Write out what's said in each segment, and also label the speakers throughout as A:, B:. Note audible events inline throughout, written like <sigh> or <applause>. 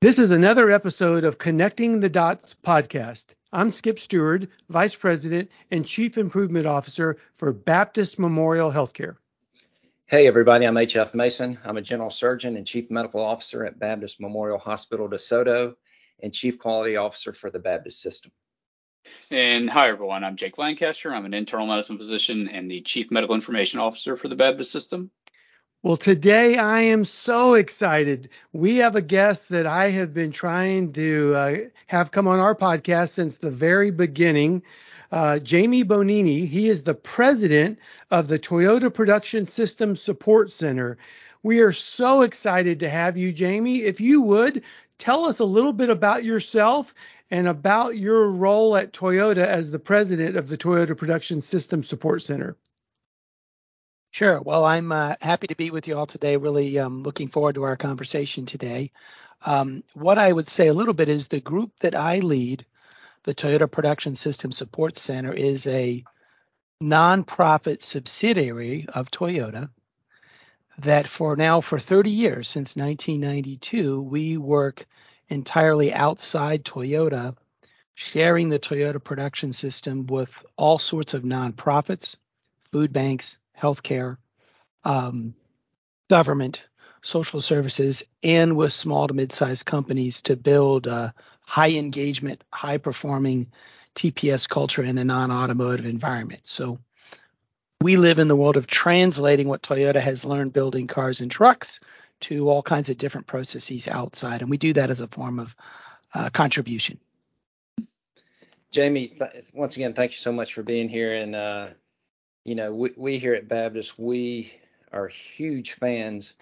A: This is another episode of Connecting the Dots podcast. I'm Skip Stewart, Vice President and Chief Improvement Officer for Baptist Memorial Healthcare.
B: Hey, everybody, I'm H.F. Mason. I'm a General Surgeon and Chief Medical Officer at Baptist Memorial Hospital DeSoto and Chief Quality Officer for the Baptist System.
C: And hi, everyone. I'm Jake Lancaster. I'm an internal medicine physician and the Chief Medical Information Officer for the Baptist System.
A: Well, today I am so excited. We have a guest that I have been trying to uh, have come on our podcast since the very beginning. Uh, Jamie Bonini. He is the president of the Toyota Production System Support Center. We are so excited to have you, Jamie. If you would tell us a little bit about yourself and about your role at Toyota as the president of the Toyota Production System Support Center.
D: Sure. Well, I'm uh, happy to be with you all today. Really um, looking forward to our conversation today. Um, what I would say a little bit is the group that I lead, the Toyota Production System Support Center, is a nonprofit subsidiary of Toyota that for now for 30 years since 1992 we work entirely outside Toyota sharing the Toyota production system with all sorts of nonprofits, food banks, healthcare, um, government, social services, and with small to mid-sized companies to build a high engagement, high performing TPS culture in a non-automotive environment. So we live in the world of translating what Toyota has learned building cars and trucks to all kinds of different processes outside, and we do that as a form of uh, contribution.
B: Jamie, th- once again, thank you so much for being here and uh, you know, we, we here at Baptist, we are huge fans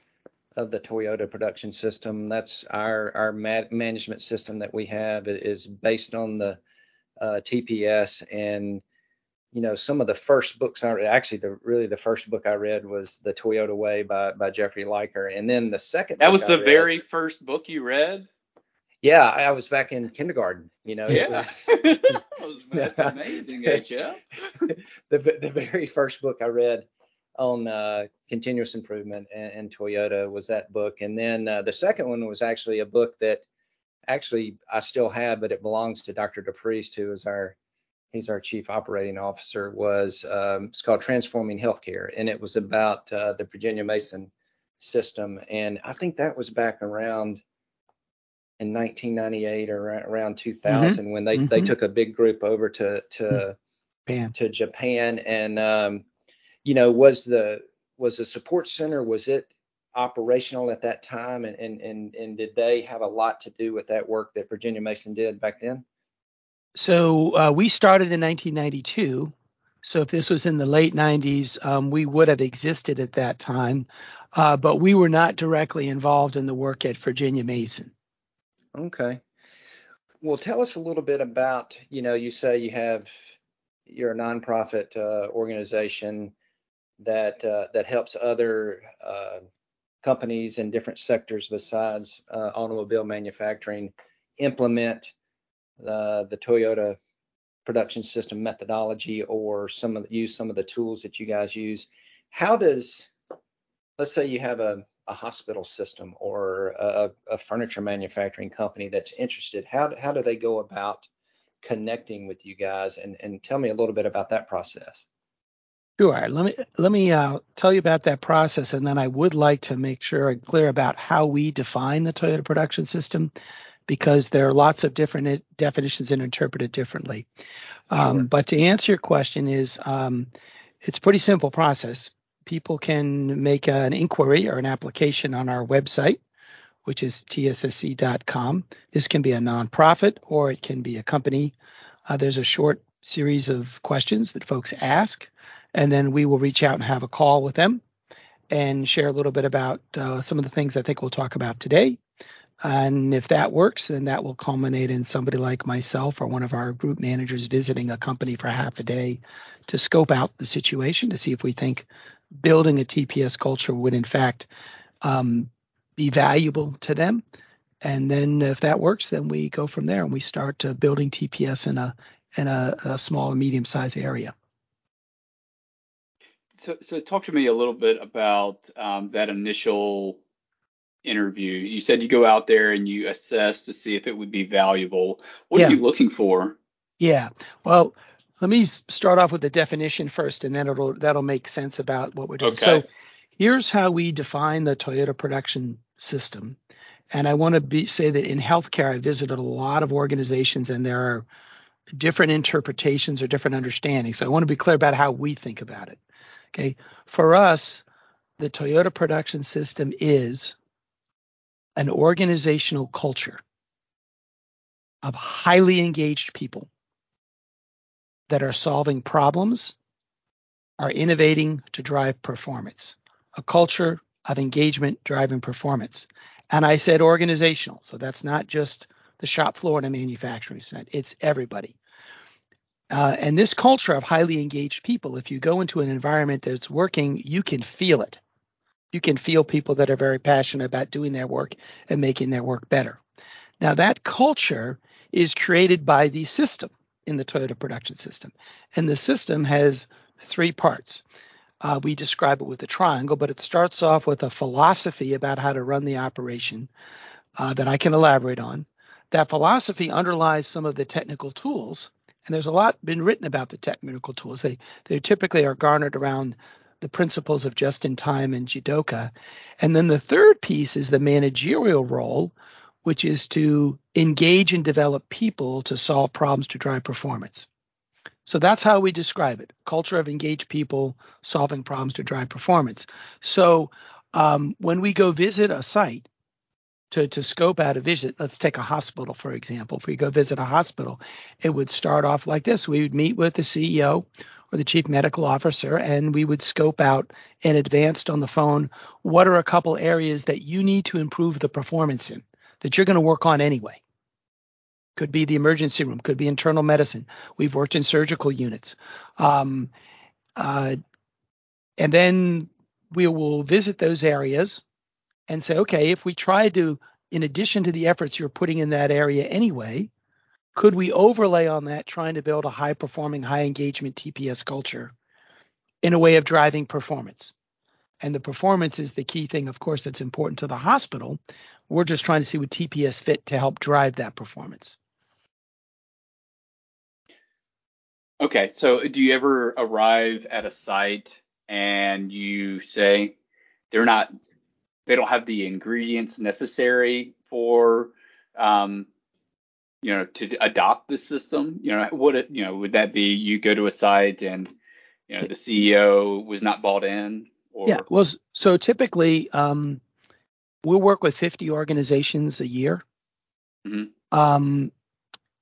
B: of the Toyota production system. That's our our ma- management system that we have is based on the uh, TPS and you know some of the first books I read, actually the really the first book I read was The Toyota Way by by Jeffrey Liker and then the second
C: That was the
B: read,
C: very first book you read?
B: Yeah, I was back in kindergarten. You know,
C: yeah, was, <laughs> <laughs> that's amazing, <laughs> HF.
B: the the very first book I read on uh, continuous improvement and, and, Toyota was that book, and then uh, the second one was actually a book that actually I still have, but it belongs to Dr. DePriest, who is our he's our chief operating officer. Was um, it's called Transforming Healthcare, and it was about uh, the Virginia Mason system, and I think that was back around in 1998 or around 2000 mm-hmm. when they, mm-hmm. they took a big group over to to Japan. to Japan and um, you know was the was the support center was it operational at that time and, and and and did they have a lot to do with that work that Virginia Mason did back then?
D: So uh, we started in 1992. So if this was in the late 90s, um, we would have existed at that time, uh, but we were not directly involved in the work at Virginia Mason.
B: Okay. Well, tell us a little bit about, you know, you say you have you're a nonprofit uh, organization that uh, that helps other uh, companies in different sectors besides uh, automobile manufacturing implement the Toyota production system methodology or some of the, use some of the tools that you guys use. How does let's say you have a a hospital system or a, a, furniture manufacturing company that's interested, how, how do they go about connecting with you guys? And, and tell me a little bit about that process.
D: Sure. Let me let me uh, tell you about that process, and then I would like to make sure I'm clear about how we define the Toyota production system, because there are lots of different definitions and interpreted differently. Um, sure. But to answer your question, is um, it's a pretty simple process people can make an inquiry or an application on our website, which is tssc.com. This can be a nonprofit or it can be a company. Uh, there's a short series of questions that folks ask, and then we will reach out and have a call with them and share a little bit about uh, some of the things I think we'll talk about today. And if that works, then that will culminate in somebody like myself or one of our group managers visiting a company for half a day to scope out the situation to see if we think building a TPS culture would in fact um, be valuable to them. And then if that works, then we go from there and we start uh, building TPS in a in a, a small and medium sized area.
C: So, so talk to me a little bit about um, that initial interview? You said you go out there and you assess to see if it would be valuable. What
D: Yeah.
C: are you looking for?
D: Yeah. Well, let me start off with the definition first, and then it'll that'll make sense about what we're doing.
C: Okay.
D: So here's how we define the Toyota production system. And I want to be say that in healthcare, I visited a lot of organizations, and there are different interpretations or different understandings. So I want to be clear about how we think about it. Okay. For us, the Toyota production system is an organizational culture of highly engaged people that are solving problems, are innovating to drive performance. A culture of engagement driving performance. And I said organizational, so that's not just the shop floor in a manufacturing site, it's everybody. Uh, and this culture of highly engaged people, if you go into an environment that's working, you can feel it. You can feel people that are very passionate about doing their work and making their work better. Now, that culture is created by the system in the Toyota production system. And the system has three parts. Uh, we describe it with a triangle, but it starts off with a philosophy about how to run the operation uh, that I can elaborate on. That philosophy underlies some of the technical tools, and there's a lot been written about the technical tools. They they typically are garnered around the principles of just in time and Jidoka. And then the third piece is the managerial role, which is to engage and develop people to solve problems to drive performance. So that's how we describe it culture of engaged people solving problems to drive performance. So um, when we go visit a site to, to scope out a visit, let's take a hospital, for example. If we go visit a hospital, it would start off like this we would meet with the CEO or the chief medical officer, and we would scope out in advance on the phone what are a couple areas that you need to improve the performance in that you're going to work on anyway could be the emergency room, could be internal medicine. We've worked in surgical units. Um, uh, and then we will visit those areas and say, okay, if we try to, in addition to the efforts you're putting in that area anyway, could we overlay on that trying to build a high performing, high engagement TPS culture in a way of driving performance? And the performance is the key thing, of course, that's important to the hospital. We're just trying to see what TPS fit to help drive that performance.
C: Okay, so do you ever arrive at a site and you say they're not, they don't have the ingredients necessary for, um, you know, to adopt the system? You know, would it, you know, would that be you go to a site and, you know, the CEO was not bought in? Or,
D: Yeah, well, so typically um, we'll work with 50 organizations a year.
C: Mhm.
D: Um,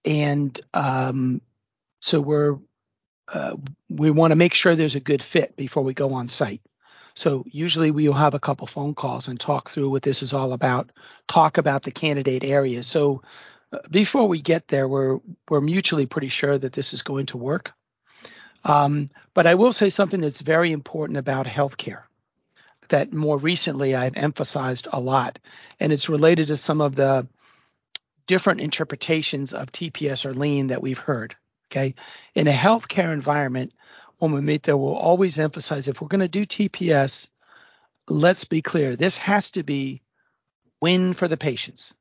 D: and um, so we're uh, we want to make sure there's a good fit before we go on site. So usually we will have a couple phone calls and talk through what this is all about, talk about the candidate areas. So uh, before we get there, we're we're mutually pretty sure that this is going to work. Um, but I will say something that's very important about healthcare that more recently I've emphasized a lot, and it's related to some of the different interpretations of TPS or lean that we've heard. Okay. In a healthcare environment, when we meet there, we'll always emphasize if we're going to do TPS, let's be clear. This has to be win for the patients,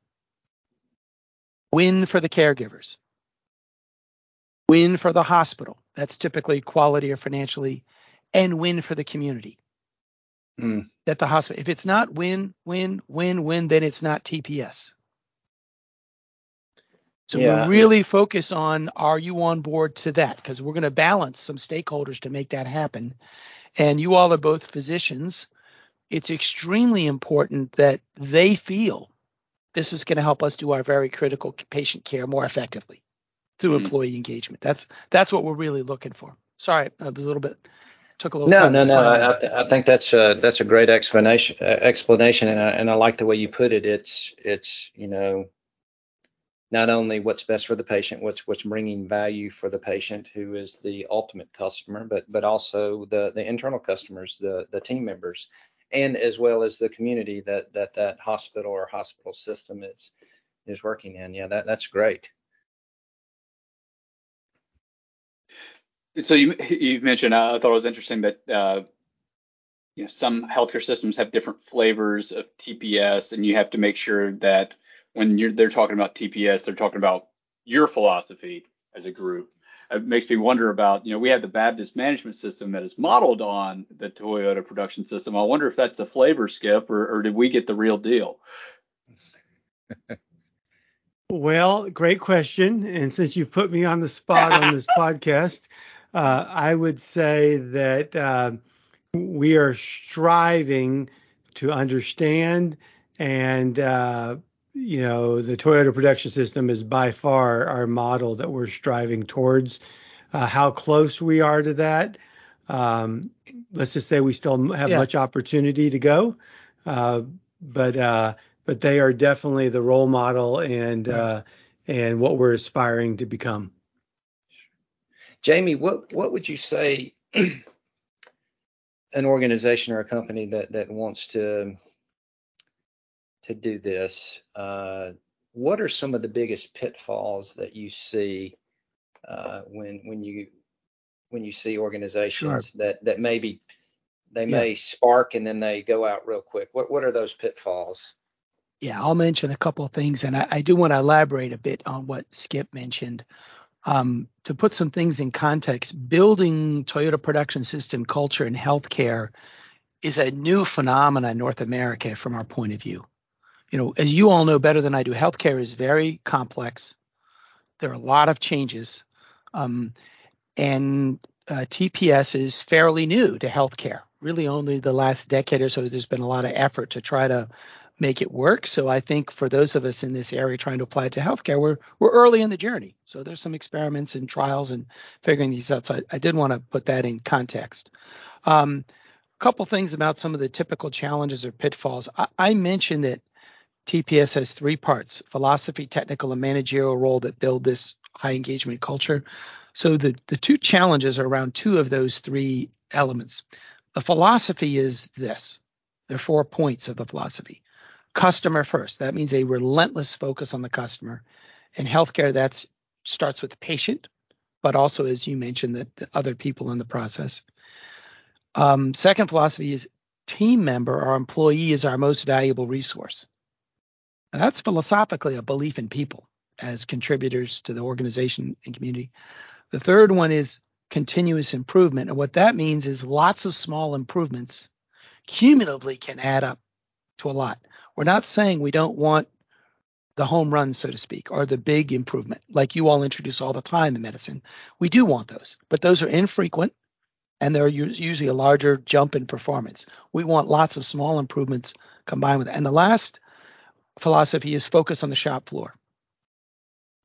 D: win for the caregivers, win for the hospital. That's typically quality or financially, and win for the community.
B: Mm.
D: That the hospital, if it's not win, win, win, win, then it's not TPS. So
B: Yeah.
D: we really focus on are you on board to that? Because we're going to balance some stakeholders to make that happen. And you all are both physicians. It's extremely important that they feel this is going to help us do our very critical patient care more effectively through
C: Mhm.
D: employee engagement. That's that's what we're really looking for. Sorry, I was a little bit took a little
B: No, no, no. I. I, th- I think that's a that's a great explanation. Uh, explanation, and I, and I like the way you put it. It's it's you know not only what's best for the patient, what's what's bringing value for the patient, who is the ultimate customer, but but also the the internal customers, the the team members, and as well as the community that that that hospital or hospital system is is working in. Yeah, that that's great.
C: So you you mentioned uh, I thought it was interesting that uh, you know, some healthcare systems have different flavors of TPS, and you have to make sure that when you're they're talking about TPS, they're talking about your philosophy as a group. It makes me wonder about, you know, we have the Baptist management system that is modeled on the Toyota production system. I wonder if that's a flavor skip or, or did we get the real deal?
A: Well, great question. And since you've put me on the spot on this <laughs> podcast, uh, I would say that uh, we are striving to understand and uh, you know the Toyota production system is by far our model that we're striving towards. Uh, how close we are to that, um, let's just say we still have yeah. much opportunity to go, uh, but uh, but they are definitely the role model and uh, and what we're aspiring to become.
B: Jamie, what what would you say <clears throat> an organization or a company that that wants to to do this, uh, what are some of the biggest pitfalls that you see uh, when when you when you see organizations sure. that that maybe they may spark and then they go out real quick? What what are those pitfalls?
D: Yeah, I'll mention a couple of things, and I, I do want to elaborate a bit on what Skip mentioned. Um, to put some things in context, building Toyota production system culture in healthcare is a new phenomenon in North America from our point of view. You know, as you all know better than I do, healthcare is very complex. There are a lot of changes, um, and uh, TPS is fairly new to healthcare. Really, only the last decade or so, there's been a lot of effort to try to make it work. So I think for those of us in this area trying to apply it to healthcare, we're we're early in the journey. So there's some experiments and trials and figuring these out. So I, I did want to put that in context. Um, a couple things about some of the typical challenges or pitfalls. I, I mentioned that TPS has three parts: philosophy, technical, and managerial role that build this high engagement culture. So the the two challenges are around two of those three elements. The philosophy is this. There are four points of the philosophy customer first. That means a relentless focus on the customer. In healthcare, that starts with the patient, but also, as you mentioned, the, the other people in the process. Um, second philosophy is team member or employee is our most valuable resource. That's philosophically a belief in people as contributors to the organization and community. The third one is continuous improvement. And what that means is lots of small improvements cumulatively can add up to a lot. We're not saying we don't want the home run, so to speak, or the big improvement, like you all introduce all the time in medicine. We do want those, but those are infrequent and they're usually a larger jump in performance. We want lots of small improvements combined with it. And the last philosophy is focus on the shop floor.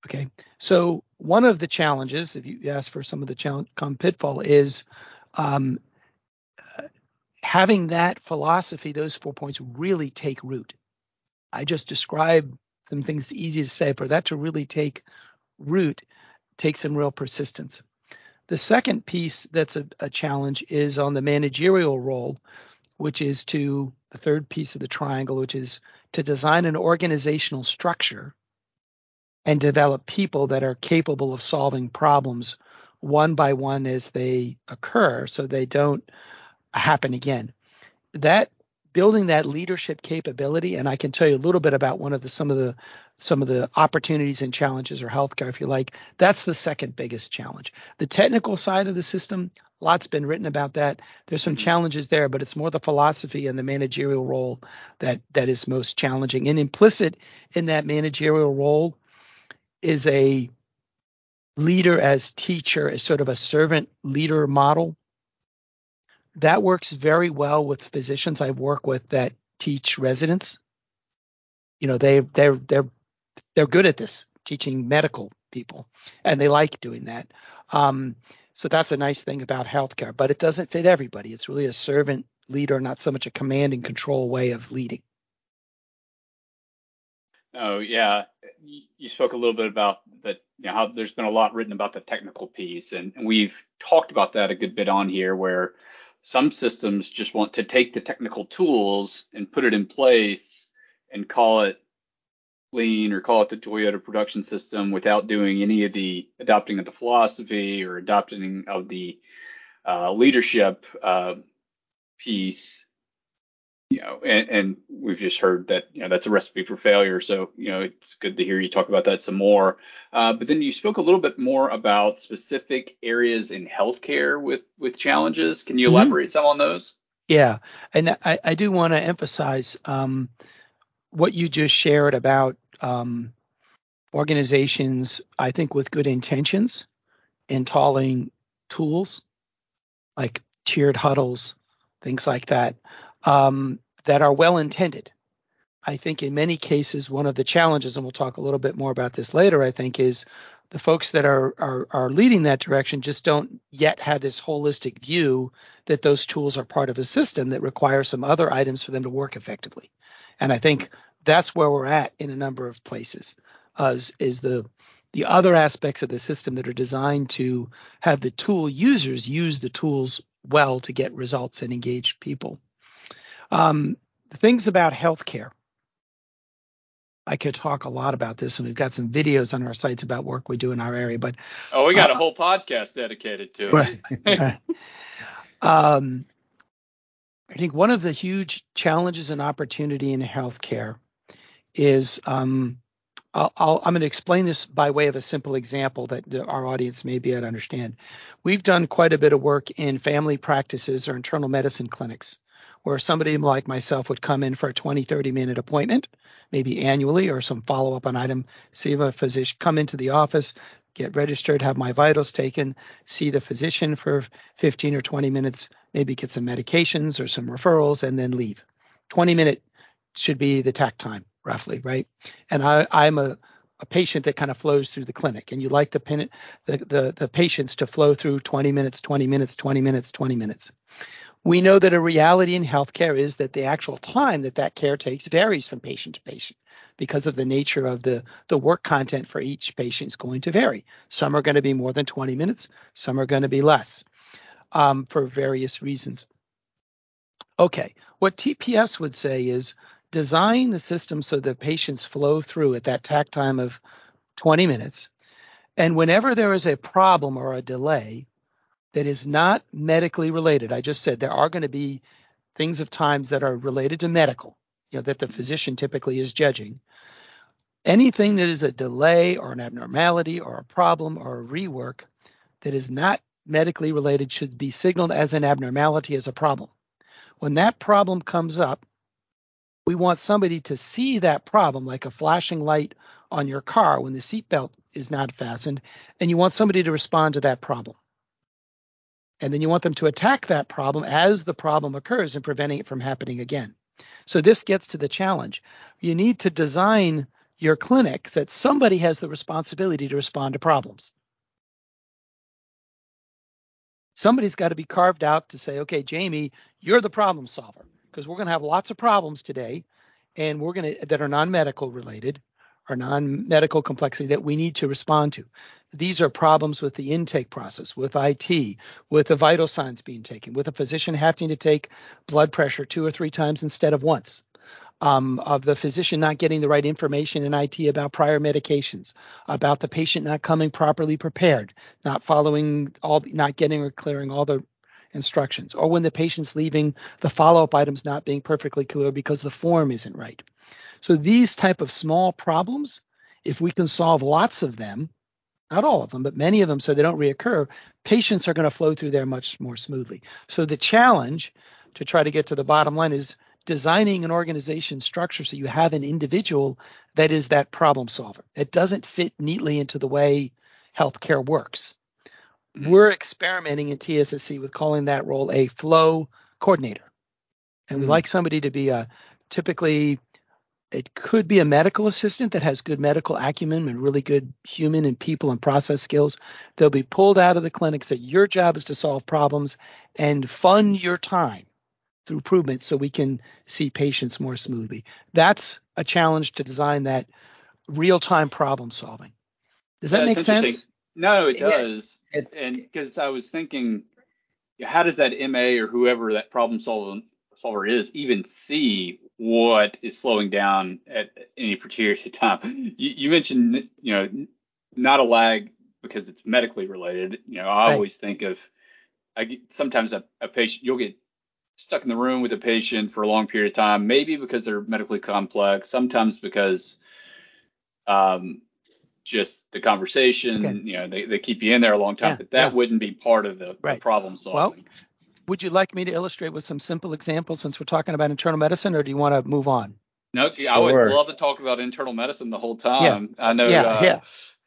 D: Okay, so one of the challenges, if you ask for some of the challenge, come pitfall, is um, having that philosophy, those four points really take root. I just described some things easy to say, for that to really take root takes some real persistence. The second piece that's a, a, challenge is on the managerial role, which is to the third piece of the triangle, which is to design an organizational structure and develop people that are capable of solving problems one by one as they occur so they don't happen again. That building that leadership capability, and I can tell you a little bit about one of the some of the some of the opportunities and challenges or healthcare, if you like. That's the second biggest challenge. The technical side of the system, lots been written about that. There's some mm-hmm. challenges there, but it's more the philosophy and the managerial role that that is most challenging. And implicit in that managerial role is a leader as teacher, as sort of a servant leader model that works very well with physicians I work with that teach residents. You know, they they're they're they're good at this teaching medical people, and they like doing that. Um, so that's a nice thing about healthcare, but it doesn't fit everybody. It's really a servant leader, not so much a command and control way of leading.
C: Oh yeah, you spoke a little bit about that. You know, how there's been a lot written about the technical piece, and, and we've talked about that a good bit on here, where some systems just want to take the technical tools and put it in place and call it lean or call it the Toyota production system without doing any of the adopting of the philosophy or adopting of the uh, leadership uh, piece, you know, and, and we've just heard that you know that's a recipe for failure. So you know, it's good to hear you talk about that some more. Uh, but then you spoke a little bit more about specific areas in healthcare with with challenges. Can you
D: Mhm.
C: elaborate some on those?
D: Yeah, and I, I do want to emphasize um, what you just shared about um, organizations, I think, with good intentions, installing tools like tiered huddles, things like that, um, that are well intended. I think in many cases, one of the challenges, and we'll talk a little bit more about this later, I think, is the folks that are, are, are leading that direction just don't yet have this holistic view that those tools are part of a system that requires some other items for them to work effectively. And I think that's where we're at in a number of places, uh, is, is the the other aspects of the system that are designed to have the tool users use the tools well to get results and engage people. Um, things about healthcare. I could talk a lot about this, and we've got some videos on our sites about work we do in our area. But
C: Oh, we got a
D: Uh,
C: whole podcast dedicated to it.
D: Right. <laughs> Um, I think one of the huge challenges and opportunity in healthcare is um, I'll, I'll, I'm going to explain this by way of a simple example that the, our audience may be able to understand. We've done quite a bit of work in family practices or internal medicine clinics where somebody like myself would come in for a 20, 30 minute appointment, maybe annually or some follow up on item, see a physician, come into the office, get registered, have my vitals taken, see the physician for 15 or 20 minutes, maybe get some medications or some referrals, and then leave. 20 minute should be the takt time, roughly, right? And I, I'm a, a patient that kind of flows through the clinic, and you like the, pin, the, the, the patients to flow through 20 minutes, 20 minutes, 20 minutes, 20 minutes. We know that a reality in healthcare is that the actual time that that care takes varies from patient to patient because of the nature of the, the work content for each patient is going to vary. Some are going to be more than 20 minutes, some are going to be less um, for various reasons. Okay, what TPS would say is design the system so the patients flow through at that takt time of 20 minutes. And whenever there is a problem or a delay that is not medically related, I just said there are going to be things of times that are related to medical, you know, that the mm-hmm. physician typically is judging. Anything that is a delay or an abnormality or a problem or a rework that is not medically related should be signaled as an abnormality as a problem. When that problem comes up, we want somebody to see that problem like a flashing light on your car when the seatbelt is not fastened, and you want somebody to respond to that problem. And then you want them to attack that problem as the problem occurs and preventing it from happening again. So this gets to the challenge. You need to design your clinic so that somebody has the responsibility to respond to problems. Somebody's got to be carved out to say, okay, Jamie, you're the problem solver because we're going to have lots of problems today and we're going to that are non-medical related or non-medical complexity that we need to respond to. These are problems with the intake process, with IT, with the vital signs being taken, with a physician having to take blood pressure two or three times instead of once, um, of the physician not getting the right information in IT about prior medications, about the patient not coming properly prepared, not following all, not getting or clearing all the instructions, or when the patient's leaving, the follow-up items not being perfectly clear because the form isn't right. So these type of small problems, if we can solve lots of them, not all of them, but many of them so they don't reoccur, patients are going to flow through there much more smoothly. So the challenge to try to get to the bottom line is designing an organization structure so you have an individual that is that problem solver. It doesn't fit neatly into the way healthcare works. We're experimenting in TSSC with calling that role a flow coordinator. And we
B: Hmm.
D: like somebody to be a typically it could be a medical assistant that has good medical acumen and really good human and people and process skills. They'll be pulled out of the clinic. So your job is to solve problems and fund your time through improvement so we can see patients more smoothly. That's a challenge to design that real time problem solving. Does that
C: That's
D: make sense?
C: No, it does.
B: it-
C: and because I was thinking, how does that MA or whoever that problem solver solver is even see what is slowing down at any particular <laughs> time? You, you mentioned, you know, not a lag because it's medically related. You know, I
D: Right.
C: always think of, I get, sometimes a, a patient you'll get stuck in the room with a patient for a long period of time, maybe because they're medically complex, sometimes because um, just the conversation, okay. you know, they, they keep you in there a long time, yeah, but that yeah. wouldn't be part of the, right. the problem solving.
D: Well, would you like me to illustrate with some simple examples since we're talking about internal medicine, or do you want to move on?
C: No, sure. I would love to talk about internal medicine the whole time. Yeah. I know. Yeah, uh, yeah.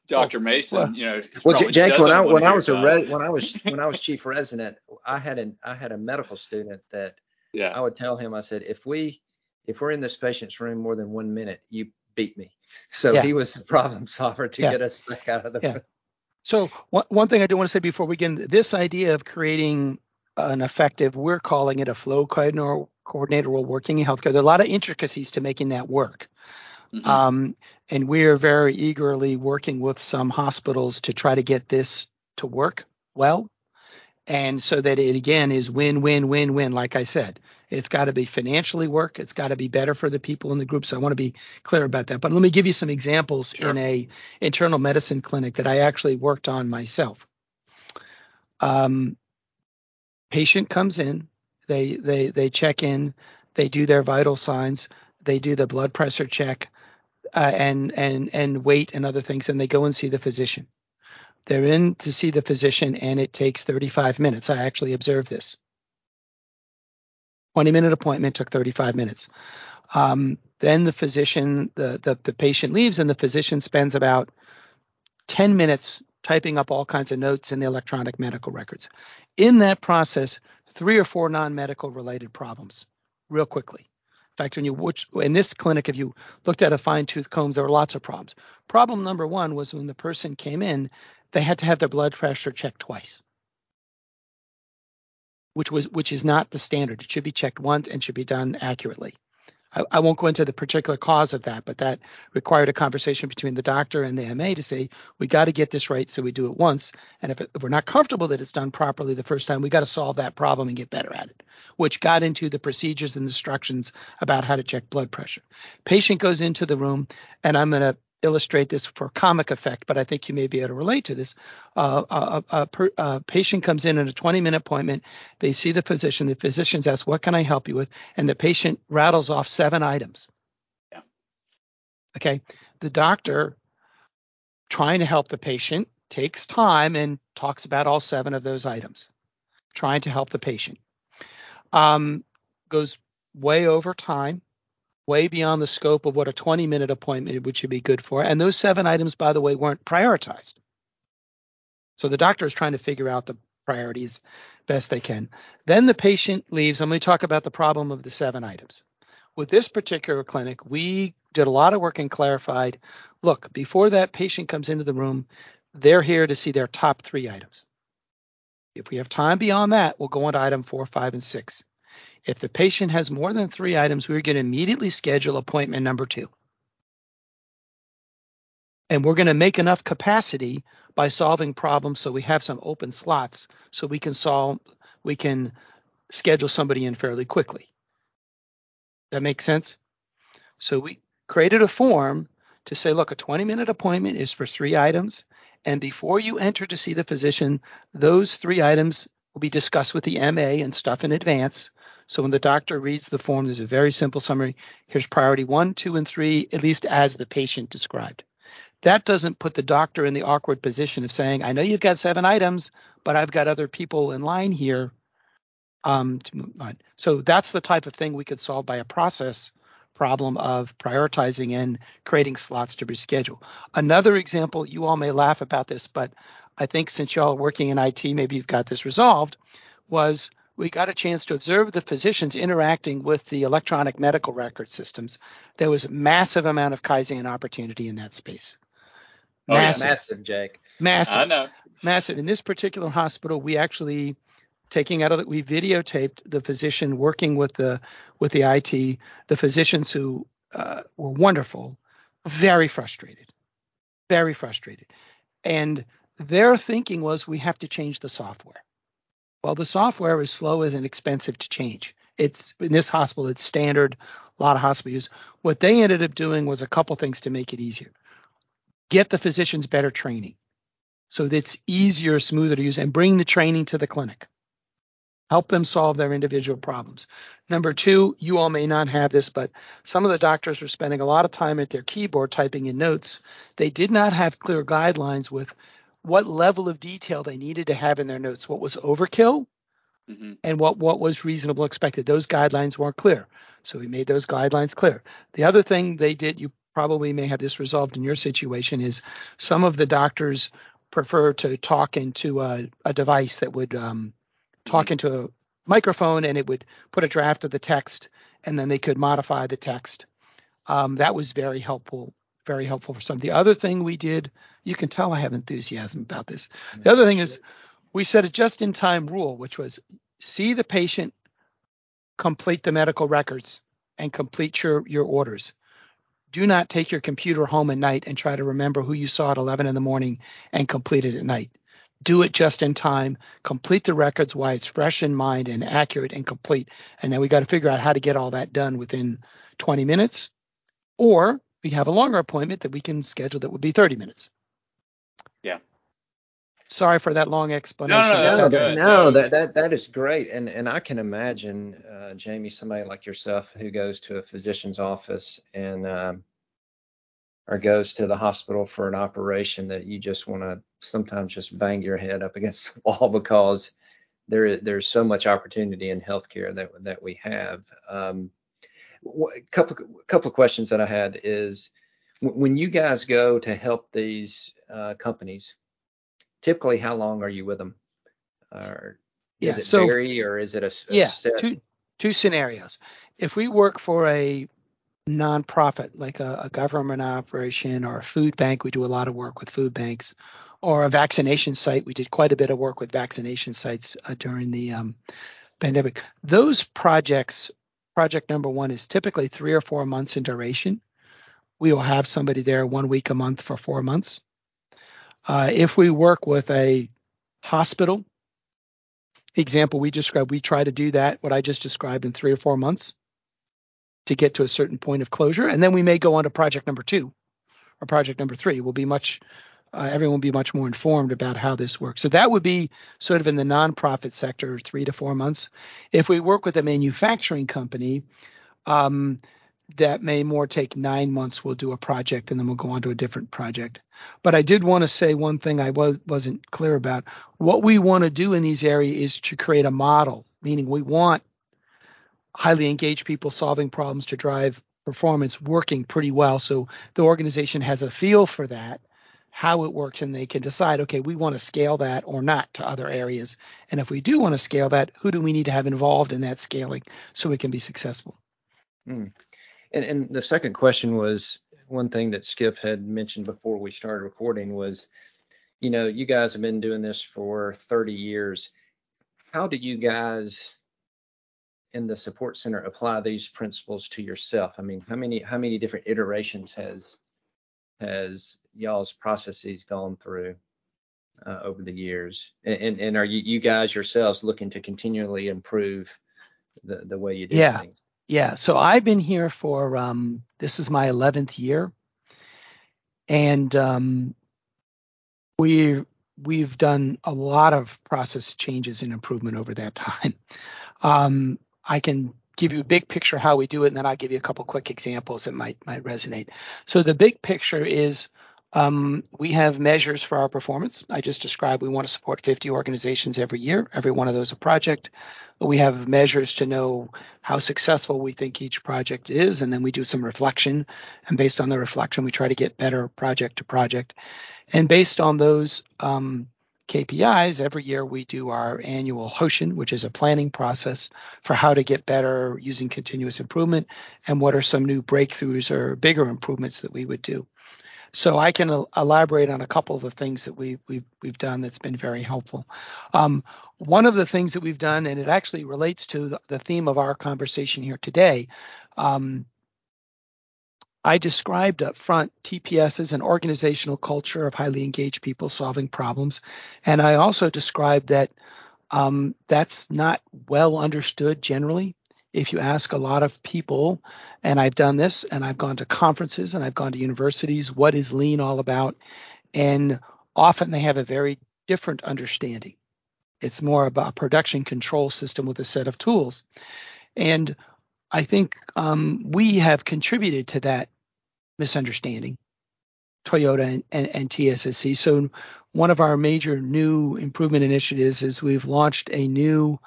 C: Dr. Mason, well, you know.
B: Well, Jake, when I when I was a re- when I was <laughs> when I was chief resident, I had an I had a medical student that yeah. I would tell him I said if we if we're in this patient's room more than one minute, you beat me. So yeah. he was the problem solver to yeah. get us back out of the yeah. room.
D: So one one thing I do want to say before we get into this idea of creating an effective, we're calling it a flow coordinator, coordinator while working in healthcare. There are a lot of intricacies to making that work. Mm-hmm. Um, and we're very eagerly working with some hospitals to try to get this to work well. And so that it again is win, win, win, win. Like I said, it's got to be financially work. It's got to be better for the people in the group. So I want to be clear about that. But let me give you some examples sure. in a internal medicine clinic that I actually worked on myself. Um, patient comes in, they they they check in, they do their vital signs, they do the blood pressure check, uh, and and and weight and other things, and they go and see the physician. They're in to see the physician, and it takes 35 minutes. I actually observed this. 20 minute appointment took 35 minutes. Um, then the physician, the, the the patient leaves, and the physician spends about 10 minutes typing up all kinds of notes in the electronic medical records. In that process, three or four non-medical related problems, real quickly fact, when you which in this clinic, if you looked at a fine tooth combs, there were lots of problems. Problem number one was when the person came in, they had to have their blood pressure checked twice, which was which is not the standard. It should be checked once and should be done accurately. I, I, won't go into the particular cause of that, but that required a conversation between the doctor and the MA to say, we got to get this right, so we do it once. And if, it, if we're not comfortable that it's done properly the first time, we got to solve that problem and get better at it, which got into the procedures and instructions about how to check blood pressure. Patient goes into the room, and I'm going to illustrate this for comic effect, but I think you may be able to relate to this. Uh, a, a, a, a, patient comes in in a 20 minute appointment. They see the physician. The physician asks, What can I help you with? And the patient rattles off seven items. Yeah. Okay. The doctor, trying to help the patient, takes time and talks about all seven of those items, trying to help the patient. Um, goes way over time way beyond the scope of what a 20 minute appointment would should be good for. And those seven items, by the way, weren't prioritized. So the doctor is trying to figure out the priorities best they can. Then the patient leaves. I'm going to talk about the problem of the seven items. With this particular clinic, we did a lot of work and clarified look, before that patient comes into the room, they're here to see their top three items. If we have time beyond that, we'll go on to item four, five, and six. If the patient has more than three items, we're going to immediately schedule appointment number two. And we're going to make enough capacity by solving problems so we have some open slots so we can solve, we can schedule somebody in fairly quickly. That makes sense? So we created a form to say, look, a 20 minute appointment is for three items. And before you enter to see the physician, those three items will be discussed with the MA and stuff in advance. So when the doctor reads the form, there's a very simple summary. Here's priority one, two, and three, at least as the patient described. That doesn't put the doctor in the awkward position of saying, I know you've got seven items, but I've got other people in line here. Um, so that's the type of thing we could solve by a process problem of prioritizing and creating slots to reschedule. Another example, you all may laugh about this, but I think since y'all are working in IT, maybe you've got this resolved, was we got a chance to observe the physicians interacting with the electronic medical record systems. There was a massive amount of Kaizen and opportunity in that space.
B: Massive. Oh, yeah. massive, Jake.
D: Massive.
C: I know.
D: Massive. In this particular hospital, we actually taking out of it, we videotaped the physician working with the with the IT, the physicians who uh, were wonderful, very frustrated, very frustrated, and their thinking was we have to change the software. Well, the software is slow and expensive to change. It's in this hospital, it's standard. A lot of hospitals. What they ended up doing was a couple things to make it easier. Get the physicians better training, so that it's easier, smoother to use, and bring the training to the clinic. Help them solve their individual problems. Number two, you all may not have this, but some of the doctors were spending a lot of time at their keyboard typing in notes. They did not have clear guidelines with what level of detail they needed to have in their notes, what was overkill mm-hmm. and what, what was reasonable expected. Those guidelines weren't clear. So we made those guidelines clear. The other thing they did, you probably may have this resolved in your situation, is some of the doctors prefer to talk into a, a device that would um, talk mm-hmm. into a microphone and it would put a draft of the text and then they could modify the text. Um, that was very helpful, very helpful for some. The other thing we did, you can tell I have enthusiasm about this. The other thing is we set a just in time rule, which was see the patient, complete the medical records, and complete your, your orders. Do not take your computer home at night and try to remember who you saw at 11 in the morning and complete it at night do it just in time, complete the records while it's fresh in mind and accurate and complete. And then we got to figure out how to get all that done within 20 minutes. Or we have a longer appointment that we can schedule that would be 30 minutes.
C: Yeah.
D: Sorry for that long explanation.
B: No, no, no, that, no, that, that, that is great. And, and I can imagine, uh, Jamie, somebody like yourself who goes to a physician's office and, um, or goes to the hospital for an operation that you just want to sometimes just bang your head up against the wall <laughs> because there there's so much opportunity in healthcare that that we have. Um, a couple couple of questions that I had is when you guys go to help these uh, companies, typically how long are you with them? Or
D: yeah,
B: is it
D: so,
B: vary or is it a, a
D: yeah
B: set?
D: two two scenarios. If we work for a nonprofit like a, a, government operation or a food bank. We do a lot of work with food banks, or a vaccination site. We did quite a bit of work with vaccination sites uh, during the um, pandemic. Those projects, project number one is typically three or four months in duration. We will have somebody there one week a month for four months. Uh, if we work with a hospital, example we described, we try to do that, what I just described, in three or four months to get to a certain point of closure. And then we may go on to project number two or project number three. We'll be much, uh, everyone will be much more informed about how this works. So that would be sort of in the nonprofit sector, three to four months. If we work with a manufacturing company, um, that may more take nine months. We'll do a project and then we'll go on to a different project. But I did want to say one thing I was wasn't clear about. What we want to do in these areas is to create a model, meaning we want highly engaged people solving problems to drive performance working pretty well. So the organization has a feel for that, how it works, and they can decide, okay, we want to scale that or not to other areas. And if we do want to scale that, who do we need to have involved in that scaling so we can be successful?
B: Hmm. And, and the second question was one thing that Skip had mentioned before we started recording was, you know, you guys have been doing this for 30 years. How do you guys in the support center apply these principles to yourself? I mean, how many how many different iterations has has y'all's processes gone through uh, over the years? And, and, and are you you guys yourselves looking to continually improve the the way you do
D: yeah.
B: things?
D: Yeah. So I've been here for um, this is my 11th year, and um, we we've done a lot of process changes and improvement over that time. <laughs> Um, I can give you a big picture how we do it, and then I'll give you a couple quick examples that might might resonate. So the big picture is um, we have measures for our performance. I just described we want to support 50 organizations every year, every one of those a project. We have measures to know how successful we think each project is, and then we do some reflection. And based on the reflection, we try to get better project to project. And based on those um, KPIs, every year we do our annual HOSHIN, which is a planning process for how to get better using continuous improvement and what are some new breakthroughs or bigger improvements that we would do. So I can elaborate on a couple of the things that we, we've, we've done that's been very helpful. Um, one of the things that we've done, and it actually relates to the, the theme of our conversation here today, um, I described up front TPS as an organizational culture of highly engaged people solving problems. And I also described that um, that's not well understood generally. If you ask a lot of people, and I've done this, and I've gone to conferences and I've gone to universities, what is lean all about? And often they have a very different understanding. It's more about a production control system with a set of tools. And I think um, we have contributed to that misunderstanding, Toyota and, and, and, TSSC. So, one of our major new improvement initiatives is we've launched a new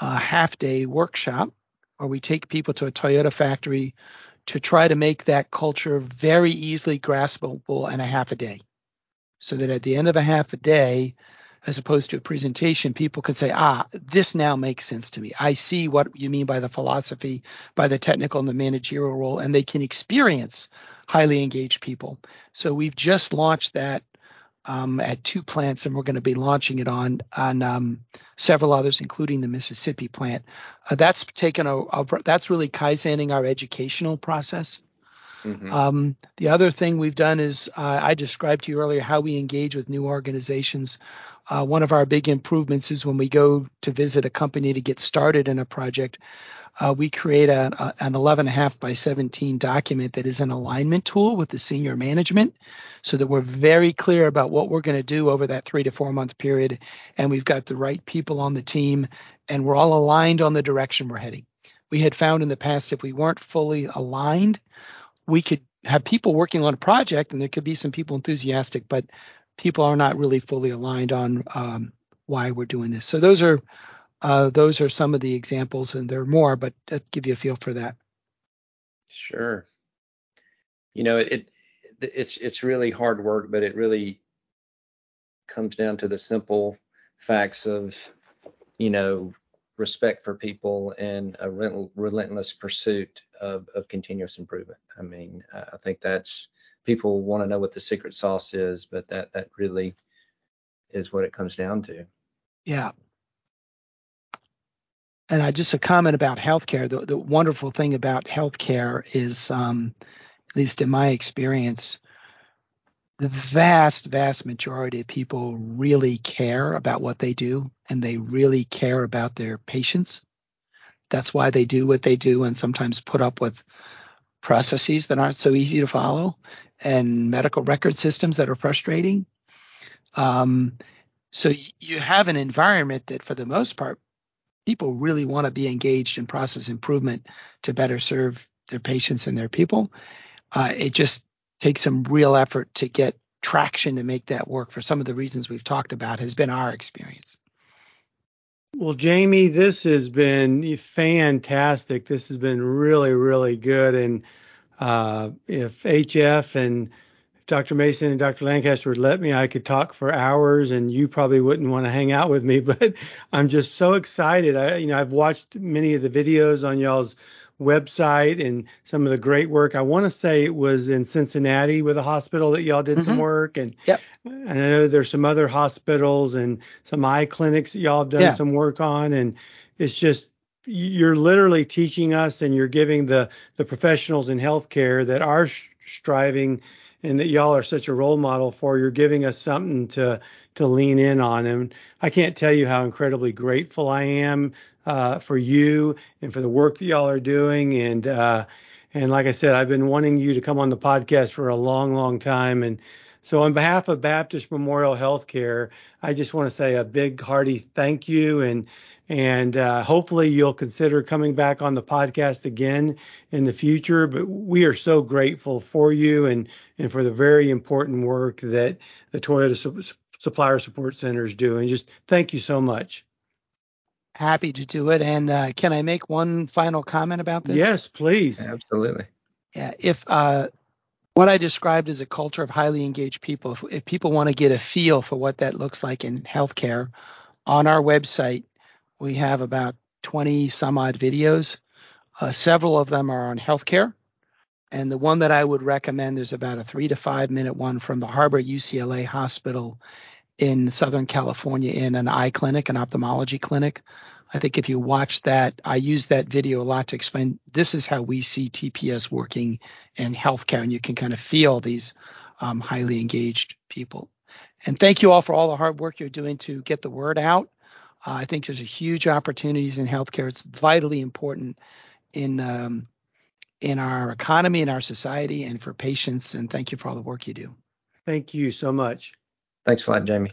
D: uh, half day workshop where we take people to a Toyota factory to try to make that culture very easily graspable in a half a day. So that at the end of a half a day, as opposed to a presentation, people can say, ah, this now makes sense to me. I see what you mean by the philosophy, by the technical and the managerial role, and they can experience highly engaged people. So we've just launched that um, at two plants, and we're going to be launching it on on um, several others, including the Mississippi plant. Uh, that's taken a, a, that's really kaizening our educational process. Mm-hmm. Um, the other thing we've done is uh, I described to you earlier how we engage with new organizations. Uh, one of our big improvements is when we go to visit a company to get started in a project, uh, we create a, a, an 11.5 by 17 document that is an alignment tool with the senior management so that we're very clear about what we're going to do over that three to four month period. And we've got the right people on the team and we're all aligned on the direction we're heading. We had found in the past if we weren't fully aligned, we could have people working on a project and there could be some people enthusiastic, but people are not really fully aligned on um, why we're doing this. So those are uh, those are some of the examples, and there are more, but to give you a feel for that.
B: Sure. You know, it it's it's really hard work, but it really comes down to the simple facts of, you know, respect for people and a relentless pursuit of, of continuous improvement. I mean, I think that's people want to know what the secret sauce is, but that that really is what it comes down to.
D: Yeah. And I just a comment about healthcare. The, the wonderful thing about healthcare is, um, at least in my experience, the vast, vast majority of people really care about what they do and they really care about their patients. That's why they do what they do and sometimes put up with processes that aren't so easy to follow and medical record systems that are frustrating. Um, so you have an environment that, for the most part, people really want to be engaged in process improvement to better serve their patients and their people. Uh, it just takes some real effort to get traction to make that work for some of the reasons we've talked about has been our experience.
A: Well, Jamie, this has been fantastic. This has been really, really good. And uh, if HF and Dr. Mason and Dr. Lancaster would let me, I could talk for hours, and you probably wouldn't want to hang out with me. <laughs> But I'm just so excited. I, you know, I've watched many of the videos on y'all's website and some of the great work. I want to say it was in Cincinnati with a hospital that y'all did mm-hmm. some work and
D: yep.
A: and I know there's some other hospitals and some eye clinics that y'all have done yeah. some work on and it's just you're literally teaching us and you're giving the the professionals in healthcare that are striving and that y'all are such a role model for you're giving us something to to lean in on and I can't tell you how incredibly grateful I am uh, for you and for the work that y'all are doing. And uh, and like I said, I've been wanting you to come on the podcast for a long, long time. And so on behalf of Baptist Memorial Healthcare, I just want to say a big hearty thank you and and uh, hopefully you'll consider coming back on the podcast again in the future. But we are so grateful for you and and for the very important work that the Toyota Su- Supplier Support Center is doing. Just thank you so much
D: happy to do it. And uh, can I make one final comment about this?
A: Yes, please.
B: Absolutely.
D: Yeah. If uh, what I described is a culture of highly engaged people, if, if people want to get a feel for what that looks like in healthcare, on our website, we have about 20 some odd videos. Uh, several of them are on healthcare. And the one that I would recommend, there's about a three to five minute one from the Harbor UCLA Hospital in Southern California in an eye clinic, an ophthalmology clinic. I think if you watch that, I use that video a lot to explain this is how we see TPS working in healthcare, and you can kind of feel these um, highly engaged people. And thank you all for all the hard work you're doing to get the word out. Uh, I think there's a huge opportunities in healthcare. It's vitally important in um, in our economy, in our society, and for patients. And thank you for all the work you do.
A: Thank you so much.
B: Thanks a lot, Jamie.